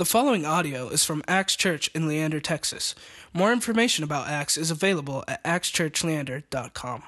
The following audio is from Acts Church in Leander, Texas. More information about Acts is available at actschurchleander.com.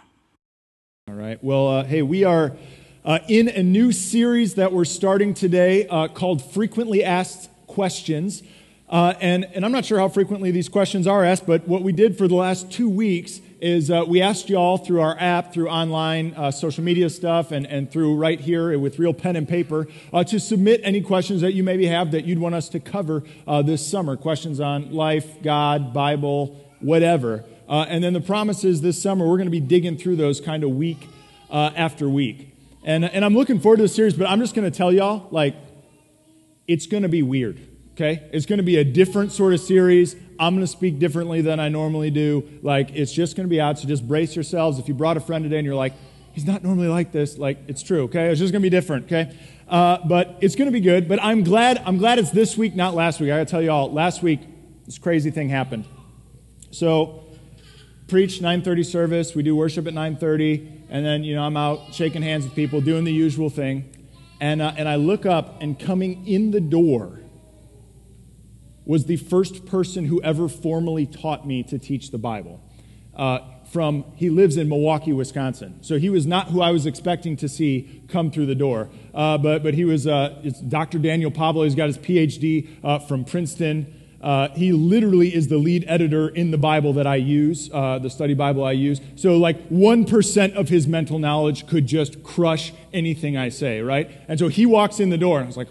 All right. Well, uh, hey, we are uh, in a new series that we're starting today uh, called Frequently Asked Questions. Uh, and, and I'm not sure how frequently these questions are asked, but what we did for the last two weeks is uh, we asked y'all through our app, through online uh, social media stuff, and, and through right here with real pen and paper uh, to submit any questions that you maybe have that you'd want us to cover uh, this summer. Questions on life, God, Bible, whatever. Uh, and then the promise is this summer we're going to be digging through those kind of week uh, after week. And, and I'm looking forward to the series, but I'm just going to tell y'all, like, it's going to be weird okay? It's going to be a different sort of series. I'm going to speak differently than I normally do. Like, it's just going to be odd, so just brace yourselves. If you brought a friend today and you're like, he's not normally like this, like, it's true, okay? It's just going to be different, okay? Uh, but it's going to be good. But I'm glad, I'm glad it's this week, not last week. I got to tell you all, last week, this crazy thing happened. So, preach 9.30 service. We do worship at 9.30. And then, you know, I'm out shaking hands with people, doing the usual thing. And, uh, and I look up, and coming in the door was the first person who ever formally taught me to teach the Bible. Uh, from he lives in Milwaukee, Wisconsin, so he was not who I was expecting to see come through the door. Uh, but but he was uh, it's Dr. Daniel Pablo. He's got his PhD uh, from Princeton. Uh, he literally is the lead editor in the Bible that I use, uh, the study Bible I use. So, like, 1% of his mental knowledge could just crush anything I say, right? And so he walks in the door, and I was like,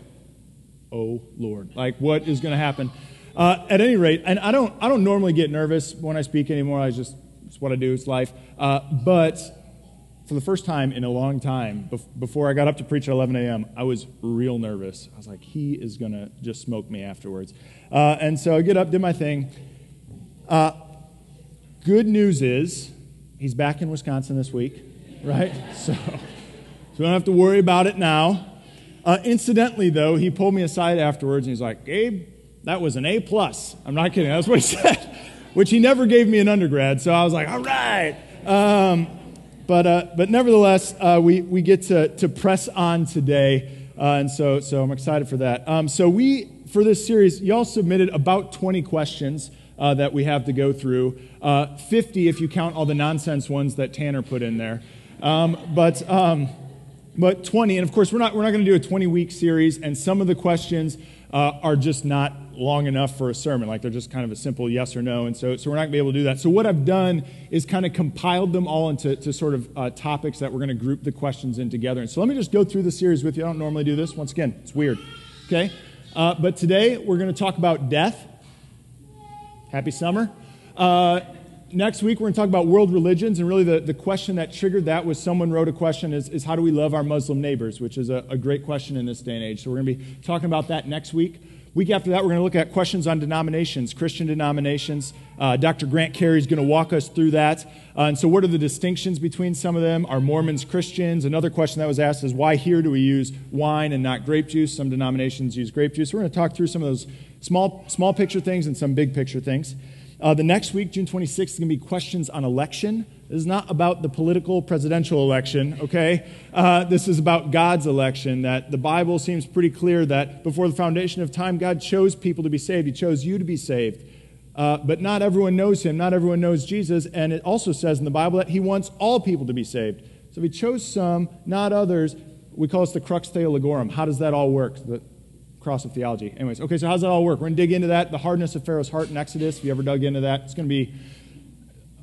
oh, Lord. Like, what is going to happen? Uh, at any rate, and I don't, I don't normally get nervous when I speak anymore. I just, it's what I do, it's life. Uh, but for the first time in a long time, before I got up to preach at 11 a.m., I was real nervous. I was like, he is going to just smoke me afterwards. Uh, and so I get up, did my thing. Uh, good news is, he's back in Wisconsin this week, right? So, so we don't have to worry about it now. Uh, incidentally, though, he pulled me aside afterwards and he's like, Gabe, that was an A plus. I'm not kidding. That's what he said, which he never gave me an undergrad. So I was like, all right. Um, but, uh, but nevertheless, uh, we, we get to, to press on today. Uh, and so, so I'm excited for that. Um, so we, for this series, y'all submitted about 20 questions uh, that we have to go through. Uh, 50 if you count all the nonsense ones that Tanner put in there. Um, but, um, but 20, and of course, we're not, we're not going to do a 20 week series, and some of the questions uh, are just not long enough for a sermon. Like they're just kind of a simple yes or no. And so, so we're not going to be able to do that. So, what I've done is kind of compiled them all into to sort of uh, topics that we're going to group the questions in together. And so, let me just go through the series with you. I don't normally do this. Once again, it's weird. Okay? Uh, but today, we're going to talk about death. Happy summer. Next week, we're going to talk about world religions. And really, the, the question that triggered that was someone wrote a question is, is how do we love our Muslim neighbors, which is a, a great question in this day and age. So, we're going to be talking about that next week. Week after that, we're going to look at questions on denominations, Christian denominations. Uh, Dr. Grant Carey is going to walk us through that. Uh, and so, what are the distinctions between some of them? Are Mormons Christians? Another question that was asked is why here do we use wine and not grape juice? Some denominations use grape juice. We're going to talk through some of those small, small picture things and some big picture things. Uh, the next week, June 26th, is going to be questions on election. This is not about the political presidential election, okay? Uh, this is about God's election. That the Bible seems pretty clear that before the foundation of time, God chose people to be saved. He chose you to be saved. Uh, but not everyone knows him. Not everyone knows Jesus. And it also says in the Bible that he wants all people to be saved. So if he chose some, not others, we call this the crux theologorum. How does that all work? The, cross of theology. Anyways, okay, so how does that all work? We're going to dig into that. The hardness of Pharaoh's heart in Exodus. If you ever dug into that, it's going to be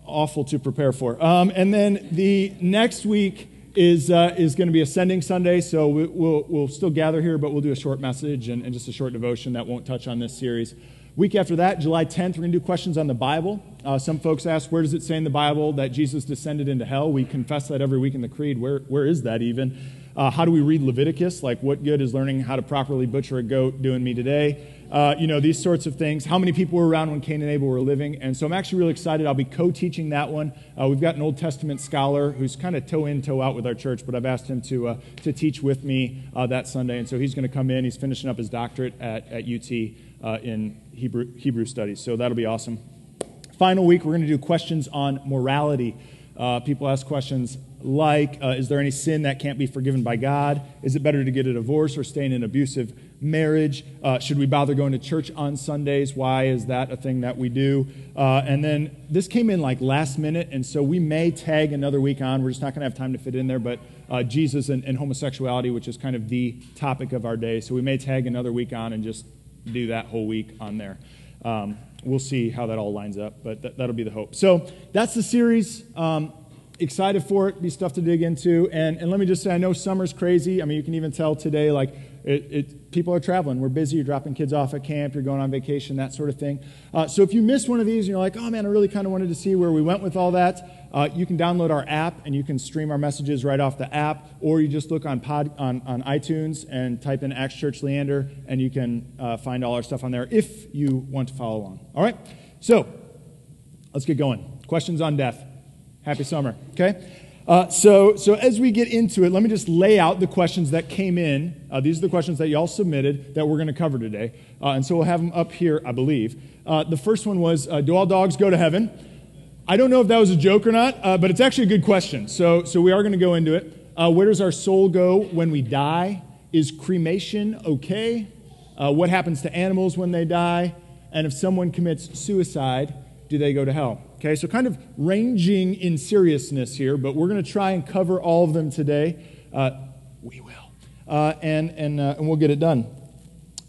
awful to prepare for. Um, and then the next week is, uh, is going to be Ascending Sunday, so we, will we'll still gather here, but we'll do a short message and, and just a short devotion that won't touch on this series. Week after that, July 10th, we're going to do questions on the Bible. Uh, some folks ask, where does it say in the Bible that Jesus descended into hell? We confess that every week in the Creed. Where, where is that even? Uh, how do we read Leviticus? Like, what good is learning how to properly butcher a goat doing me today? Uh, you know, these sorts of things. How many people were around when Cain and Abel were living? And so I'm actually really excited. I'll be co teaching that one. Uh, we've got an Old Testament scholar who's kind of toe in, toe out with our church, but I've asked him to, uh, to teach with me uh, that Sunday. And so he's going to come in. He's finishing up his doctorate at, at UT uh, in Hebrew, Hebrew studies. So that'll be awesome. Final week, we're going to do questions on morality. people ask questions like uh, Is there any sin that can't be forgiven by God? Is it better to get a divorce or stay in an abusive marriage? Uh, should we bother going to church on Sundays? Why is that a thing that we do? Uh, and then this came in like last minute, and so we may tag another week on. We're just not going to have time to fit in there, but uh, Jesus and, and, homosexuality, which is kind of the topic of our day. So we may tag another week on and just do that whole week on there. Um, we'll see how that all lines up, but th- that'll be the hope. So that's the series. Um, excited for it, be stuff to dig into. And, and let me just say, I know summer's crazy. I mean, you can even tell today, like, it, it, people are traveling. We're busy. You're dropping kids off at camp. You're going on vacation, that sort of thing. Uh, so if you missed one of these and you're like, oh man, I really kind of wanted to see where we went with all that, uh, you can download our app and you can stream our messages right off the app, or you just look on, pod, on, on iTunes and type in Acts Church Leander, and you can uh, find all our stuff on there if you want to follow along. All right? So let's get going. Questions on death. Happy summer, okay? Uh, so, so as we get into it, let me just lay out the questions that came in. Uh, these are the questions that y'all submitted that we're going to cover today. Uh, and so we'll have them up here, I believe. Uh, the first one was uh, Do all dogs go to heaven? I don't know if that was a joke or not, uh, but it's actually a good question. So, so we are going to go into it. where does our soul go when we die? Is cremation okay? what happens to animals when they die? And if someone commits suicide, do they go to hell? Okay, so kind of ranging in seriousness here, but we're going to try and cover all of them today. Uh, we will. Uh, and, and, uh, and we'll get it done.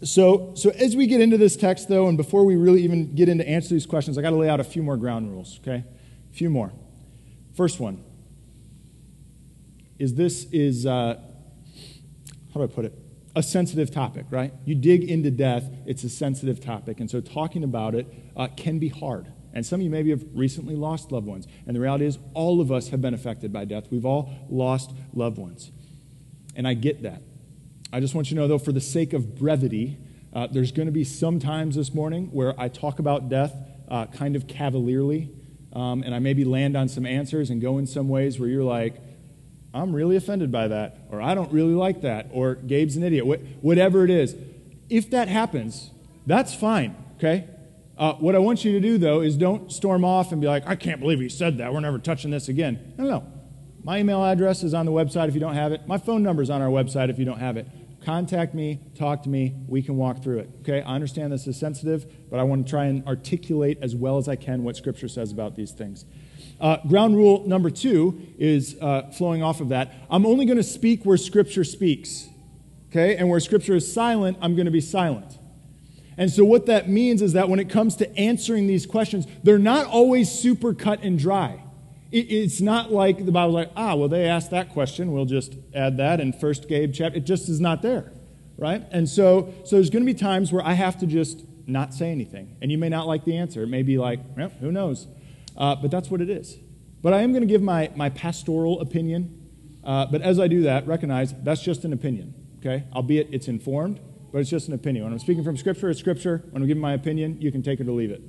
So, so as we get into this text, though, and before we really even get into answer these questions, I got to lay out a few more ground rules, okay? A few more. First one is this is, uh, how do I put it? A sensitive topic, right? You dig into death, it's a sensitive topic. And so talking about it uh, can be hard. And some of you maybe have recently lost loved ones. And the reality is, all of us have been affected by death. We've all lost loved ones. And I get that. I just want you to know, though, for the sake of brevity, uh, there's going to be some times this morning where I talk about death uh, kind of cavalierly. Um, and I maybe land on some answers and go in some ways where you're like, I'm really offended by that, or I don't really like that, or Gabe's an idiot, Wh- whatever it is. If that happens, that's fine, okay? Uh, what I want you to do, though, is don't storm off and be like, I can't believe he said that. We're never touching this again. No, no. My email address is on the website if you don't have it. My phone number is on our website if you don't have it. Contact me, talk to me, we can walk through it. Okay? I understand this is sensitive, but I want to try and articulate as well as I can what Scripture says about these things. Uh, ground rule number two is uh, flowing off of that. I'm only going to speak where Scripture speaks. Okay? And where Scripture is silent, I'm going to be silent. And so, what that means is that when it comes to answering these questions, they're not always super cut and dry. it's not like the Bible's like, ah, well, they asked that question. We'll just add that in First Gabe chapter. It just is not there, right? And so, so there's going to be times where I have to just not say anything. And you may not like the answer. It may be like, well, who knows? Uh, but that's what it is. But I am going to give my, my pastoral opinion. Uh, but as I do that, recognize that's just an opinion, okay? Albeit it's informed but it's just an opinion. When I'm speaking from Scripture, it's Scripture. When I'm giving my opinion, you can take it or leave it.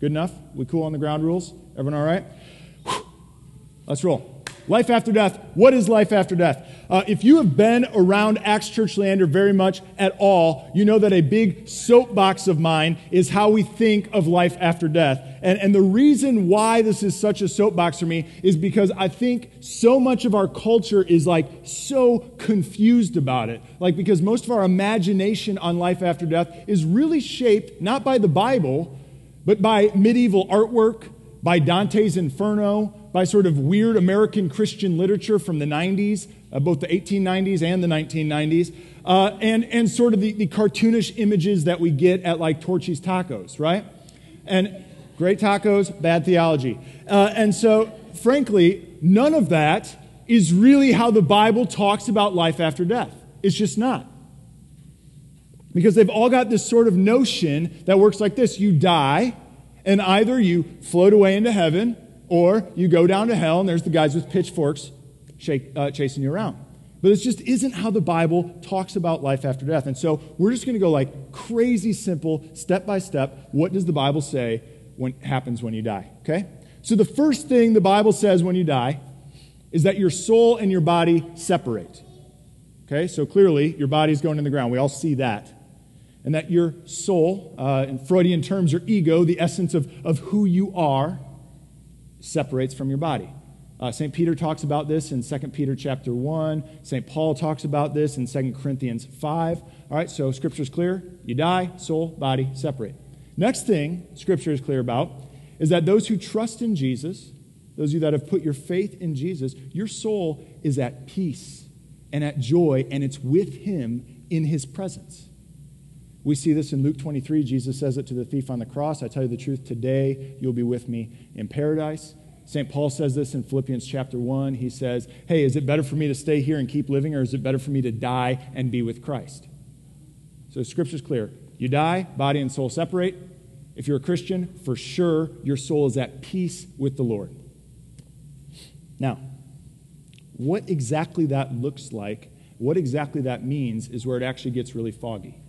Good enough? We cool on the ground rules? Everyone all right? Let's roll. Life after death. What is life after death? Uh, if you have been around Acts Church Leander very much at all, you know that a big soapbox of mine is how we think of life after death. And, and the reason why this is such a soapbox for me is because I think so much of our culture is like so confused about it. Like, because most of our imagination on life after death is really shaped not by the Bible, but by medieval artwork, by Dante's Inferno, by sort of weird American Christian literature from the 90s, uh, both the 1890s and the 1990s, uh, and, and sort of the, the cartoonish images that we get at like Torchy's Tacos, right? And great tacos, bad theology. Uh, and so, frankly, none of that is really how the Bible talks about life after death. It's just not. Because they've all got this sort of notion that works like this you die, and either you float away into heaven or you go down to hell and there's the guys with pitchforks shake, uh, chasing you around. But it just isn't how the Bible talks about life after death. And so we're just going to go like crazy simple, step by step. What does the Bible say when happens when you die? Okay? So the first thing the Bible says when you die is that your soul and your body separate. Okay? So clearly your body's going in the ground. We all see that. And that your soul, uh, in Freudian terms, your ego, the essence of, of who you are, separates from your body. Uh, St. Peter talks about this in 2 Peter chapter 1. St. Paul talks about this in 2 Corinthians 5. All right, so scripture's clear. You die, soul, body, separate. Next thing scripture is clear about is that those who trust in Jesus, those of you that have put your faith in Jesus, your soul is at peace and at joy, and it's with him in his presence. We see this in Luke 23. Jesus says it to the thief on the cross I tell you the truth, today you'll be with me in paradise. St. Paul says this in Philippians chapter 1. He says, Hey, is it better for me to stay here and keep living, or is it better for me to die and be with Christ? So scripture's clear. You die, body and soul separate. If you're a Christian, for sure your soul is at peace with the Lord. Now, what exactly that looks like, what exactly that means, is where it actually gets really foggy.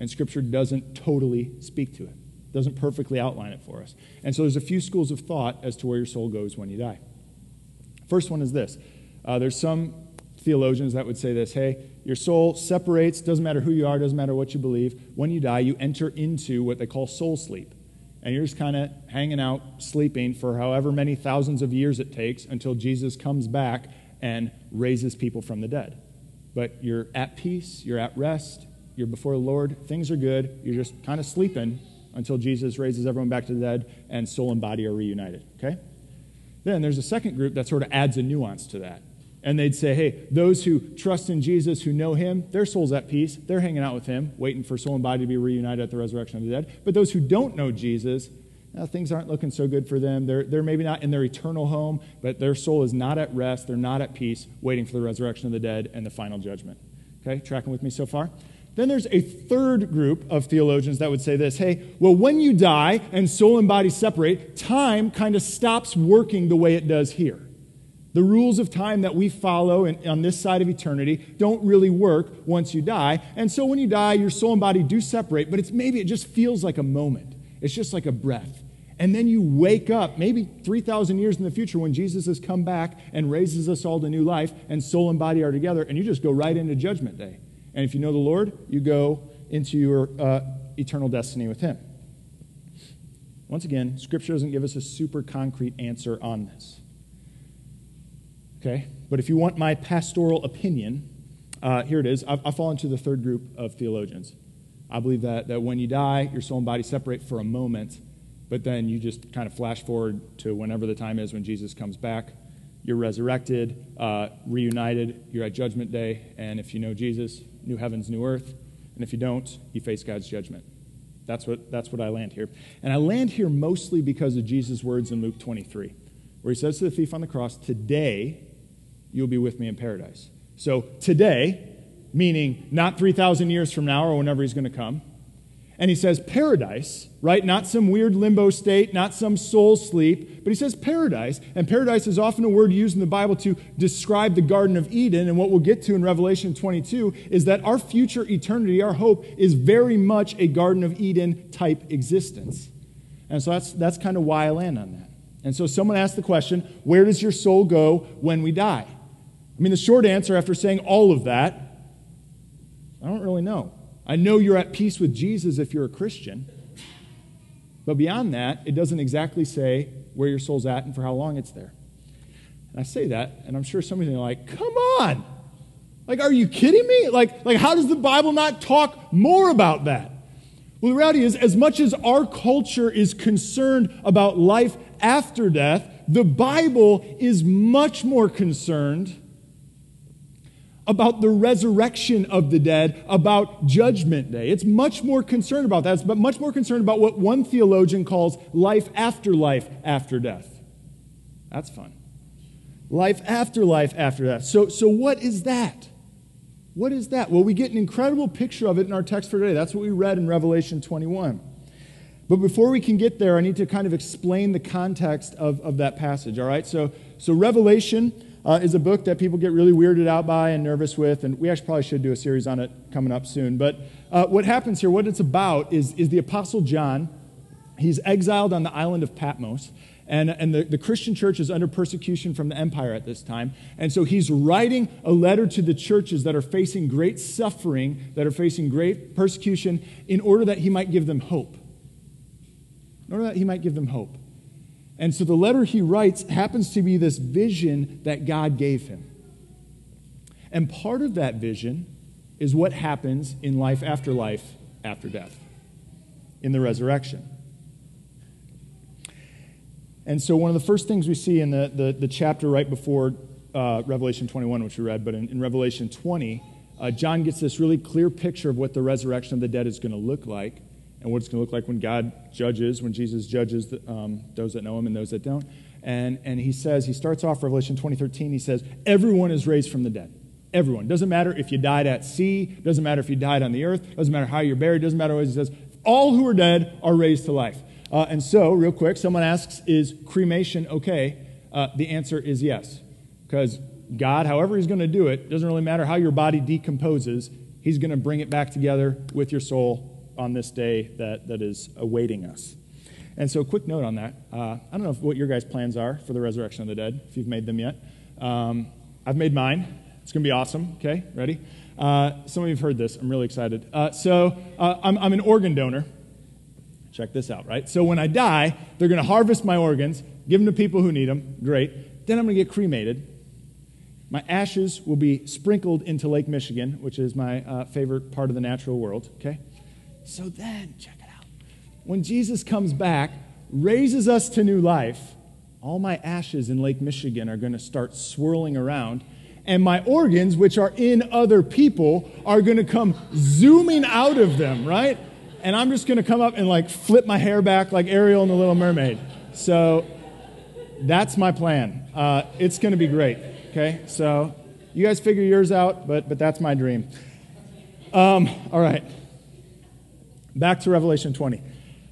And Scripture doesn't totally speak to it doesn't perfectly outline it for us. And so there's a few schools of thought as to where your soul goes when you die. First one is this uh, there's some theologians that would say this hey, your soul separates, doesn't matter who you are, doesn't matter what you believe. When you die, you enter into what they call soul sleep. And you're just kind of hanging out, sleeping for however many thousands of years it takes until Jesus comes back and raises people from the dead. But you're at peace, you're at rest, you're before the Lord, things are good, you're just kind of sleeping until Jesus raises everyone back to the dead and soul and body are reunited. Okay? Then there's a second group that sort of adds a nuance to that. And they'd say, hey, those who trust in Jesus, who know him, their soul's at peace. They're hanging out with him, waiting for soul and body to be reunited at the resurrection of the dead. But those who don't know Jesus, now, things aren't looking so good for them. They're, they're maybe not in their eternal home, but their soul is not at rest. They're not at peace, waiting for the resurrection of the dead and the final judgment. Okay, tracking with me so far? Then there's a third group of theologians that would say this hey, well, when you die and soul and body separate, time kind of stops working the way it does here. The rules of time that we follow in, on this side of eternity don't really work once you die. And so when you die, your soul and body do separate, but it's maybe it just feels like a moment. It's just like a breath. And then you wake up, maybe 3,000 years in the future, when Jesus has come back and raises us all to new life, and soul and body are together, and you just go right into Judgment Day. And if you know the Lord, you go into your uh, eternal destiny with Him. Once again, Scripture doesn't give us a super concrete answer on this. Okay? But if you want my pastoral opinion, uh, here it is. I, I fall into the third group of theologians. I believe that, that when you die, your soul and body separate for a moment, but then you just kind of flash forward to whenever the time is when Jesus comes back. You're resurrected, uh, reunited, you're at Judgment Day, and if you know Jesus, new heavens, new earth. And if you don't, you face God's judgment. That's what, that's what I land here. And I land here mostly because of Jesus' words in Luke 23, where he says to the thief on the cross, Today you'll be with me in paradise. So today, meaning not 3,000 years from now or whenever he's going to come, and he says paradise, right? Not some weird limbo state, not some soul sleep, but he says paradise. And paradise is often a word used in the Bible to describe the Garden of Eden. And what we'll get to in Revelation 22 is that our future eternity, our hope, is very much a Garden of Eden type existence. And so that's, that's kind of why I land on that. And so someone asked the question where does your soul go when we die? I mean, the short answer after saying all of that, I don't really know. I know you're at peace with Jesus if you're a Christian. But beyond that, it doesn't exactly say where your soul's at and for how long it's there. And I say that, and I'm sure some of you are like, come on. Like, are you kidding me? Like, like, how does the Bible not talk more about that? Well, the reality is, as much as our culture is concerned about life after death, the Bible is much more concerned about the resurrection of the dead, about judgment day. It's much more concerned about that, but much more concerned about what one theologian calls life after life after death. That's fun. Life after life after death. So, so what is that? What is that? Well, we get an incredible picture of it in our text for today. That's what we read in Revelation 21. But before we can get there, I need to kind of explain the context of, of that passage, all right? So, so Revelation uh, is a book that people get really weirded out by and nervous with, and we actually probably should do a series on it coming up soon. But uh, what happens here, what it's about, is, is the Apostle John. He's exiled on the island of Patmos, and, and the, the Christian church is under persecution from the empire at this time. And so he's writing a letter to the churches that are facing great suffering, that are facing great persecution, in order that he might give them hope. In order that he might give them hope. And so the letter he writes happens to be this vision that God gave him. And part of that vision is what happens in life after life after death, in the resurrection. And so, one of the first things we see in the, the, the chapter right before uh, Revelation 21, which we read, but in, in Revelation 20, uh, John gets this really clear picture of what the resurrection of the dead is going to look like and what it's going to look like when God judges, when Jesus judges the, um, those that know him and those that don't. And, and he says, he starts off Revelation 2013, he says, everyone is raised from the dead. Everyone. Doesn't matter if you died at sea, doesn't matter if you died on the earth, doesn't matter how you're buried, doesn't matter what he says. All who are dead are raised to life. Uh, and so, real quick, someone asks, is cremation okay? Uh, the answer is yes. Because God, however He's going to do it, doesn't really matter how your body decomposes, He's going to bring it back together with your soul on this day that, that is awaiting us. And so, a quick note on that. Uh, I don't know what your guys' plans are for the resurrection of the dead, if you've made them yet. Um, I've made mine. It's going to be awesome. Okay, ready? Uh, some of you have heard this. I'm really excited. Uh, so, uh, I'm, I'm an organ donor. Check this out, right? So, when I die, they're going to harvest my organs, give them to people who need them. Great. Then I'm going to get cremated. My ashes will be sprinkled into Lake Michigan, which is my uh, favorite part of the natural world. Okay? So then, check it out. When Jesus comes back, raises us to new life, all my ashes in Lake Michigan are going to start swirling around and my organs, which are in other people, are going to come zooming out of them, right? And I'm just going to come up and like flip my hair back like Ariel in The Little Mermaid. So that's my plan. Uh, it's going to be great, okay? So you guys figure yours out, but, but that's my dream. Um, all right. Back to Revelation 20.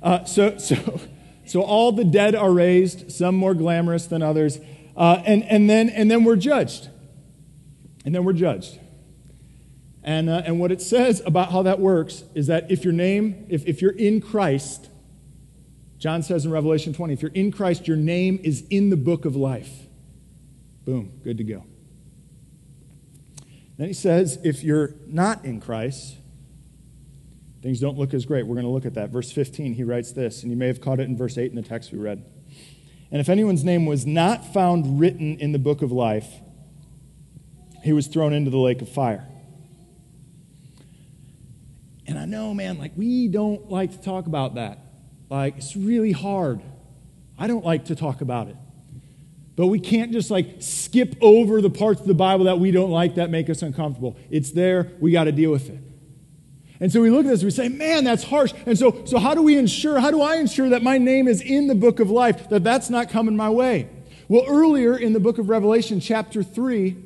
Uh, so, so, so all the dead are raised, some more glamorous than others, uh, and, and, then, and then we're judged and then we're judged. And, uh, and what it says about how that works is that if your name, if, if you're in Christ, John says in Revelation 20, if you're in Christ, your name is in the book of life. Boom, good to go. Then he says, if you're not in Christ, things don't look as great. We're going to look at that. Verse 15, he writes this, and you may have caught it in verse 8 in the text we read. And if anyone's name was not found written in the book of life, he was thrown into the lake of fire. And I know, man, like we don't like to talk about that. Like it's really hard. I don't like to talk about it. But we can't just like skip over the parts of the Bible that we don't like that make us uncomfortable. It's there, we got to deal with it. And so we look at this, we say, man, that's harsh. And so, so how do we ensure, how do I ensure that my name is in the book of life, that that's not coming my way? Well, earlier in the book of Revelation, chapter 3,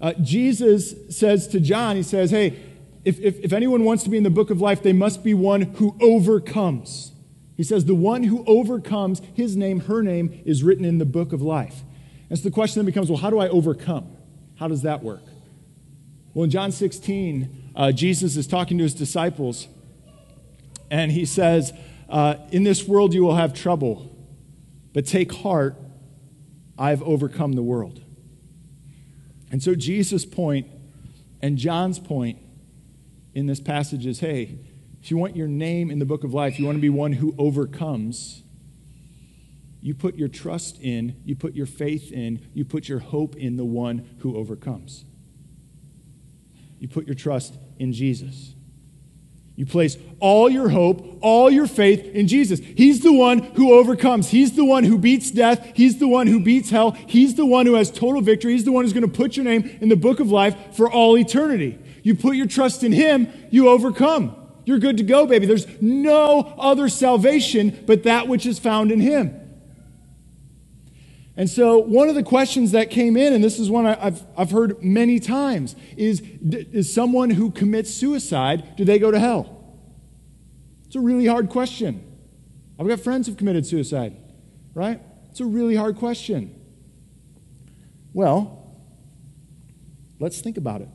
uh, Jesus says to John, he says, hey, if, if, if anyone wants to be in the book of life, they must be one who overcomes. He says, the one who overcomes, his name, her name, is written in the book of life. And so the question then becomes, well, how do I overcome? How does that work? Well, in John 16, uh, Jesus is talking to his disciples, and he says, uh, In this world you will have trouble, but take heart, I've overcome the world. And so Jesus' point and John's point in this passage is hey, if you want your name in the book of life, you want to be one who overcomes, you put your trust in, you put your faith in, you put your hope in the one who overcomes. You put your trust in Jesus. You place all your hope, all your faith in Jesus. He's the one who overcomes. He's the one who beats death. He's the one who beats hell. He's the one who has total victory. He's the one who's going to put your name in the book of life for all eternity. You put your trust in Him, you overcome. You're good to go, baby. There's no other salvation but that which is found in Him. And so, one of the questions that came in, and this is one I've, I've heard many times, is Is someone who commits suicide, do they go to hell? It's a really hard question. I've got friends who've committed suicide, right? It's a really hard question. Well, let's think about it.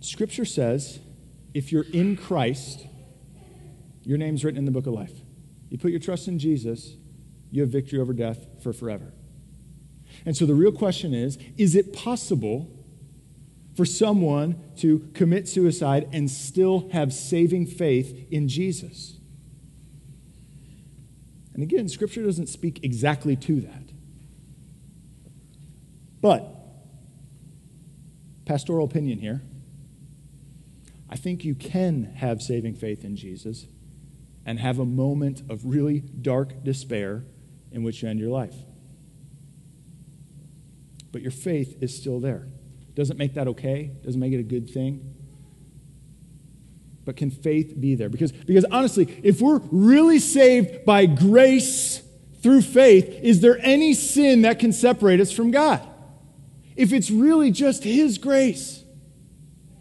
Scripture says if you're in Christ, your name's written in the book of life. You put your trust in Jesus, you have victory over death for forever. And so the real question is is it possible for someone to commit suicide and still have saving faith in Jesus? And again, Scripture doesn't speak exactly to that. But, pastoral opinion here, I think you can have saving faith in Jesus and have a moment of really dark despair in which you end your life. But your faith is still there. Doesn't make that okay, doesn't make it a good thing. But can faith be there? Because, because honestly, if we're really saved by grace through faith, is there any sin that can separate us from God? If it's really just His grace,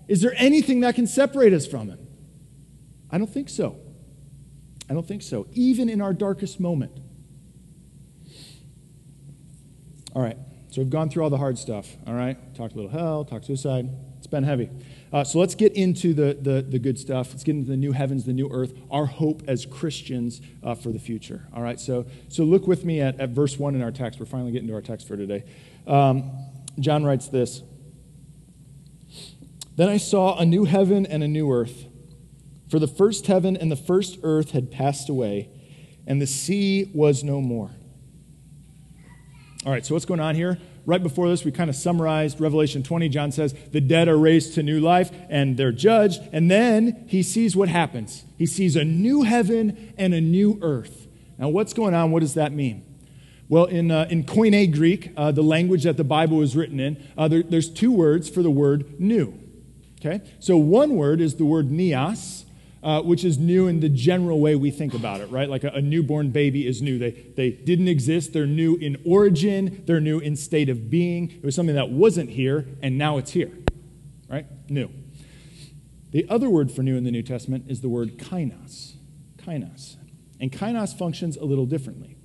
is there anything that can separate us from Him? I don't think so. I don't think so, even in our darkest moment. All right, so we've gone through all the hard stuff. All right, talked a little hell, talked suicide. It's been heavy. Uh, so let's get into the, the, the, good stuff. Let's get into the new heavens, the new earth, our hope as Christians uh, for the future. All right, so, so look with me at, at verse 1 in our text. We're finally getting to our text for today. Um, John writes this Then I saw a new heaven and a new earth. For the first heaven and the first earth had passed away, and the sea was no more. All right, so what's going on here? Right before this, we kind of summarized Revelation 20. John says, The dead are raised to new life and they're judged. And then he sees what happens. He sees a new heaven and a new earth. Now, what's going on? What does that mean? Well, in, uh, in Koine Greek, uh, the language that the Bible was written in, uh, there, there's two words for the word new. Okay? So one word is the word neos, uh, which is new in the general way we think about it, right? Like a, a, newborn baby is new. They, they didn't exist. They're new in origin. They're new in state of being. It was something that wasn't here, and now it's here, right? New. The other word for new in the New Testament is the word kainos. Kainos. And kainos functions a little differently.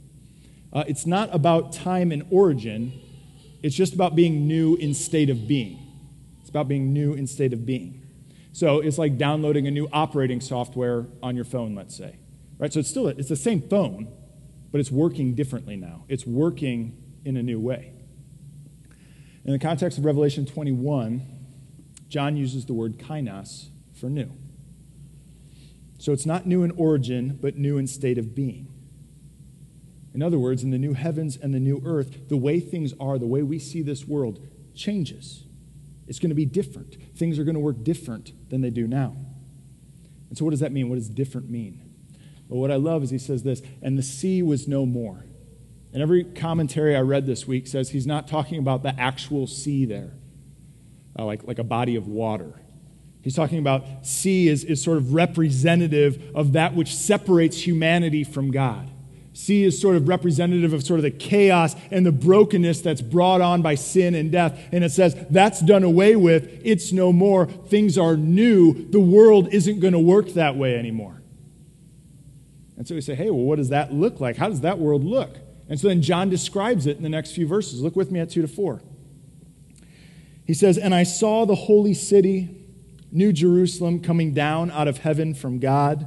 Uh, it's not about time and origin, it's just about being new in state of being. It's about being new in state of being. So it's like downloading a new operating software on your phone, let's say. Right? So it's still it's the same phone, but it's working differently now. It's working in a new way. In the context of Revelation 21, John uses the word kainos for new. So it's not new in origin, but new in state of being. In other words, in the new heavens and the new earth, the way things are, the way we see this world changes. It's going to be different. Things are going to work different than they do now. And so, what does that mean? What does different mean? Well, what I love is he says this, and the sea was no more. And every commentary I read this week says he's not talking about the actual sea there, uh, like, like a body of water. He's talking about sea is, is sort of representative of that which separates humanity from God. Sea is sort of representative of sort of the chaos and the brokenness that's brought on by sin and death. And it says, that's done away with. It's no more. Things are new. The world isn't going to work that way anymore. And so we say, hey, well, what does that look like? How does that world look? And so then John describes it in the next few verses. Look with me at 2 to 4. He says, And I saw the holy city, New Jerusalem, coming down out of heaven from God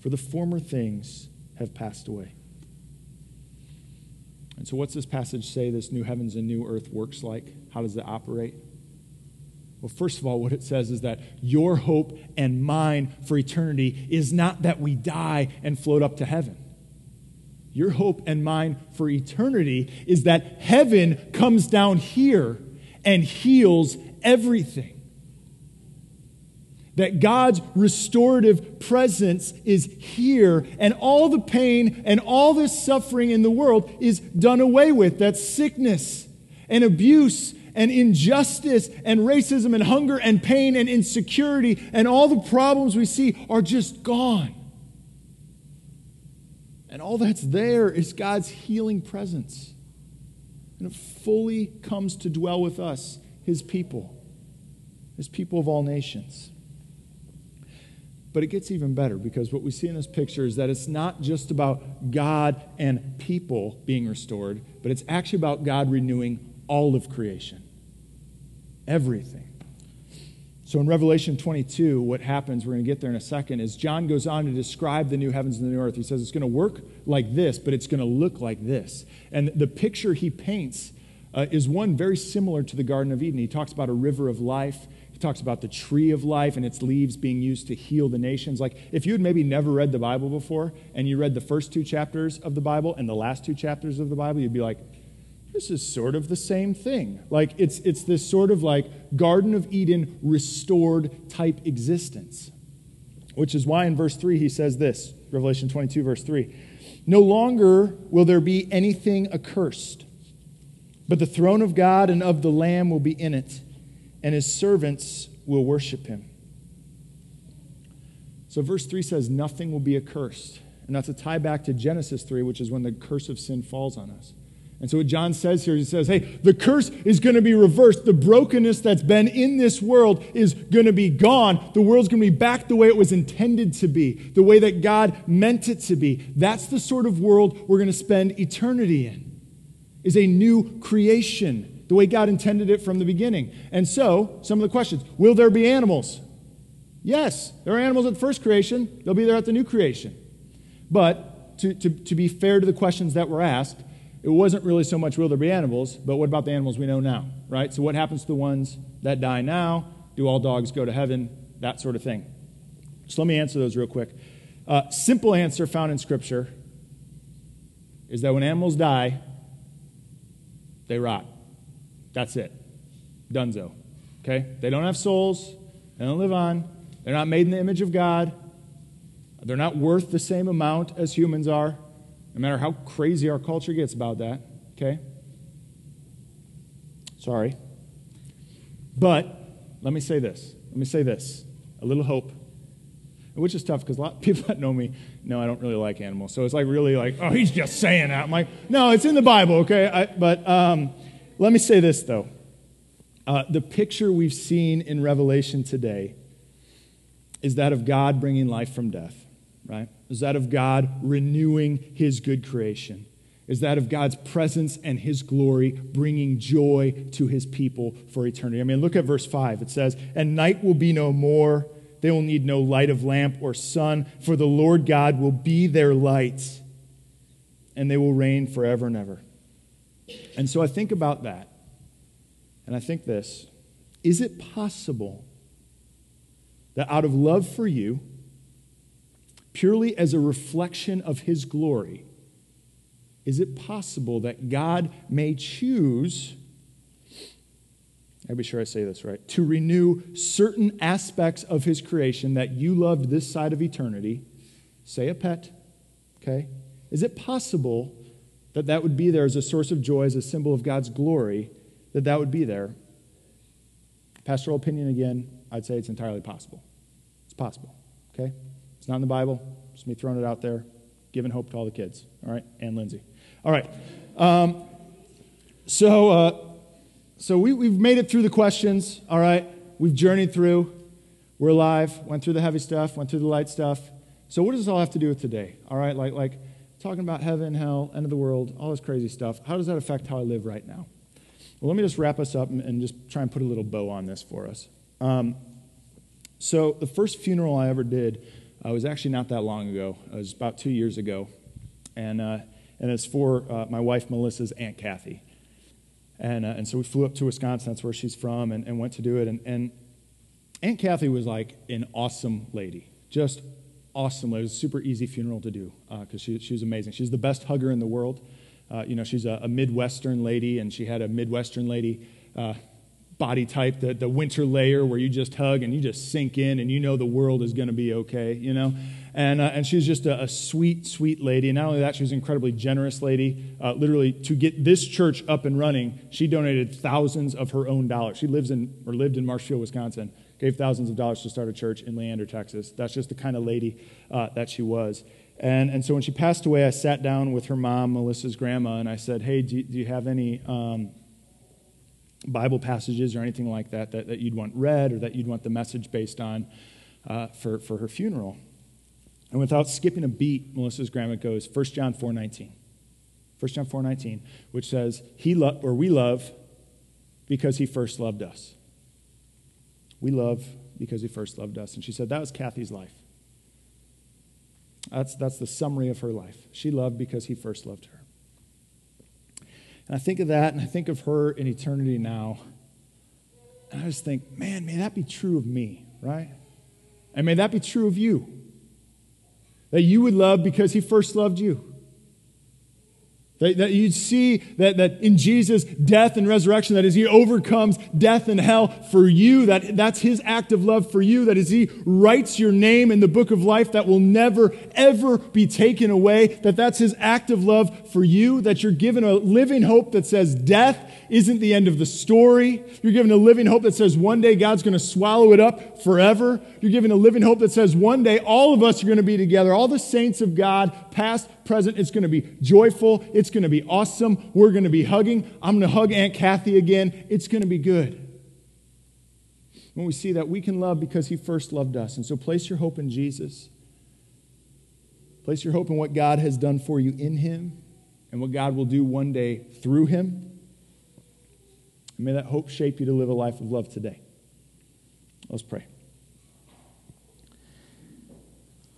for the former things have passed away. And so, what's this passage say this new heavens and new earth works like? How does it operate? Well, first of all, what it says is that your hope and mine for eternity is not that we die and float up to heaven. Your hope and mine for eternity is that heaven comes down here and heals everything that God's restorative presence is here, and all the pain and all this suffering in the world is done away with. That sickness and abuse and injustice and racism and hunger and pain and insecurity and all the problems we see are just gone. And all that's there is God's healing presence. And it fully comes to dwell with us, his people, his people of all nations. But it gets even better because what we see in this picture is that it's not just about God and people being restored, but it's actually about God renewing all of creation. Everything. So in Revelation 22, what happens, we're going to get there in a second, is John goes on to describe the new heavens and the new earth. He says it's going to work like this, but it's going to look like this. And the picture he paints uh, is one very similar to the Garden of Eden. He talks about a river of life. Talks about the tree of life and its leaves being used to heal the nations. Like if you had maybe never read the Bible before and you read the first two chapters of the Bible and the last two chapters of the Bible, you'd be like, this is sort of the same thing. Like it's, it's this sort of like Garden of Eden restored type existence. Which is why in verse 3 he says this Revelation 22, verse 3 No longer will there be anything accursed, but the throne of God and of the Lamb will be in it, and his servants will worship him. So verse 3 says, Nothing will be accursed. And that's a tie back to Genesis 3, which is when the curse of sin falls on us. And so, what John says here, he says, hey, the curse is going to be reversed. The brokenness that's been in this world is going to be gone. The world's going to be back the way it was intended to be, the way that God meant it to be. That's the sort of world we're going to spend eternity in, is a new creation, the way God intended it from the beginning. And so, some of the questions Will there be animals? Yes, there are animals at the first creation, they'll be there at the new creation. But to, to, to be fair to the questions that were asked, it wasn't really so much will there be animals, but what about the animals we know now, right? So, what happens to the ones that die now? Do all dogs go to heaven? That sort of thing. So, let me answer those real quick. Uh, simple answer found in Scripture is that when animals die, they rot. That's it. Dunzo. Okay? They don't have souls, they don't live on, they're not made in the image of God, they're not worth the same amount as humans are. No matter how crazy our culture gets about that, okay? Sorry. But let me say this. Let me say this. A little hope. Which is tough because a lot of people that know me know I don't really like animals. So it's like really like, oh, he's just saying that. I'm like, no, it's in the Bible, okay? I, but um, let me say this, though. Uh, the picture we've seen in Revelation today is that of God bringing life from death, right? is that of God renewing his good creation, is that of God's presence and his glory bringing joy to his people for eternity. I mean, look at verse 5. It says, And night will be no more. They will need no light of lamp or sun, for the Lord God will be their light, and they will reign forever and ever. And so I think about that, and I think this is it possible that out of love for you, purely as a reflection of His glory, is it possible that God may choose, I'll be sure I say this right, to renew certain aspects of His creation that you loved this side of eternity? Say a pet, okay? Is it possible that that would be there as a source of joy, as a symbol of God's glory, that that would be there? Pastoral opinion again, I'd say it's entirely possible. It's possible, okay? It's not in the Bible. Just me throwing it out there, giving hope to all the kids. All right, and Lindsay. All right. Um, so, uh, so we, we've made it through the questions. All right, we've journeyed through. We're alive. Went through the heavy stuff. Went through the light stuff. So, what does this all have to do with today? All right, like like talking about heaven, hell, end of the world, all this crazy stuff. How does that affect how I live right now? Well, let me just wrap us up and, just try and put a little bow on this for us. Um, so, the first funeral I ever did uh, was actually not that long ago. It was about two years ago. And, uh, and it's for uh, my wife Melissa's Aunt Kathy. And, uh, and so we flew up to Wisconsin, that's where she's from, and, and went to do it. And, and Aunt Kathy was like an awesome lady, just awesome. It was a super easy funeral to do because uh, she, she was amazing. She's the best hugger in the world. Uh, you know, she's a, a, Midwestern lady, and she had a Midwestern lady uh, body type, the, the winter layer where you just hug and you just sink in and you know the world is going to be okay, you know? And, uh, and she was just a, a, sweet, sweet lady. And not only that, she was an incredibly generous lady. Uh, literally, to get this church up and running, she donated thousands of her own dollars. She lives in, or lived in Marshfield, Wisconsin, gave thousands of dollars to start a church in Leander, Texas. That's just the kind of lady uh, that she was. And, and so when she passed away, I sat down with her mom, Melissa's grandma, and I said, Hey, do, do you have any um, Bible passages or anything like that, that that you'd want read or that you'd want the message based on. uh, for, for her funeral. And without skipping a beat, Melissa's grandma goes 1 John 4.19. 1 John 4.19, which says, he lo- or we love because he first loved us. We love because he first loved us. And she said, that was Kathy's life. That's, that's the summary of her life. She loved because he first loved her. And I think of that, and I think of her in eternity now. And I just think, man, may that be true of me, right? And may that be true of you. That you would love because he first loved you. That, that you'd see that, that in Jesus' death and resurrection, that as he overcomes death and hell for you, that that's his act of love for you, that as he writes your name in the book of life that will never, ever be taken away, that that's his act of love for you, that you're given a living hope that says death isn't the end of the story. You're given a living hope that says one day God's going to swallow it up forever. You're given a living hope that says one day all of us are going to be together, all the saints of God, past, present. It's going to be joyful. It's going to be awesome. We're going to be hugging. I'm going to hug Aunt Kathy again. It's going to be good. When we see that, we can love because He first loved us. And so place your hope in Jesus. Place your hope in what God has done for you in Him and what God will do one day through Him. And may that hope shape you to live a life of love today. Let's pray.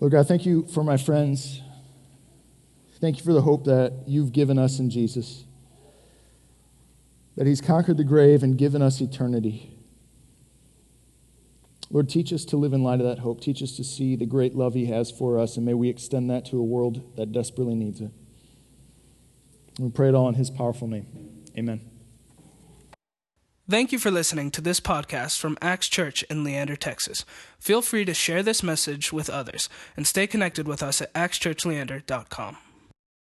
Lord God, thank you for my friends. Thank you for the hope that you've given us in Jesus, that he's conquered the grave and given us eternity. Lord, teach us to live in light of that hope. Teach us to see the great love he has for us, and may we extend that to a world that desperately needs it. We pray it all in his powerful name. Amen. Thank you for listening to this podcast from Acts Church in Leander, Texas. Feel free to share this message with others and stay connected with us at actschurchleander.com.